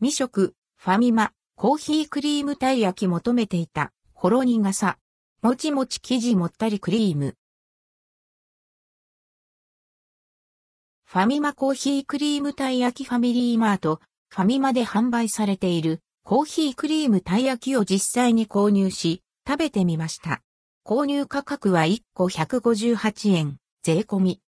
未食、ファミマ、コーヒークリームたい焼き求めていた、ほろ苦さ。もちもち生地もったりクリーム。ファミマコーヒークリームたい焼きファミリーマート、ファミマで販売されているコーヒークリームたい焼きを実際に購入し、食べてみました。購入価格は1個158円、税込み。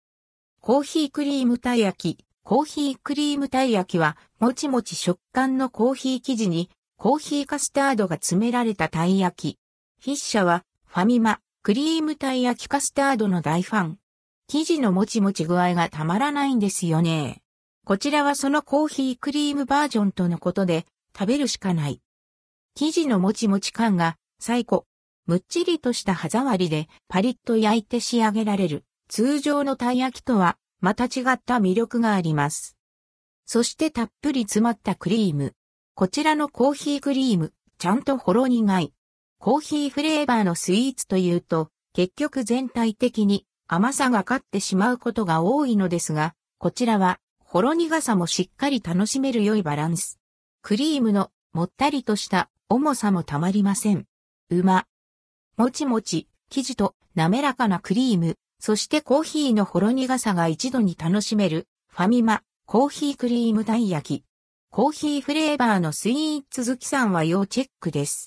コーヒークリームたい焼き、コーヒークリームたい焼きは、もちもち食感のコーヒー生地に、コーヒーカスタードが詰められたたい焼き。筆者は、ファミマ、クリームたい焼きカスタードの大ファン。生地のもちもち具合がたまらないんですよね。こちらはそのコーヒークリームバージョンとのことで、食べるしかない。生地のもちもち感が、最高。むっちりとした歯触りで、パリッと焼いて仕上げられる。通常のたい焼きとは、また違った魅力があります。そしてたっぷり詰まったクリーム。こちらのコーヒークリーム、ちゃんとほろ苦い。コーヒーフレーバーのスイーツというと、結局全体的に甘さが勝ってしまうことが多いのですが、こちらは、ほろ苦さもしっかり楽しめる良いバランス。クリームのもったりとした重さもたまりません。うま。もちもち、生地と滑らかなクリーム、そしてコーヒーのほろ苦さが一度に楽しめる、ファミマ、コーヒークリームたい焼き。コーヒーフレーバーのスイーツ好きさんは要チェックです。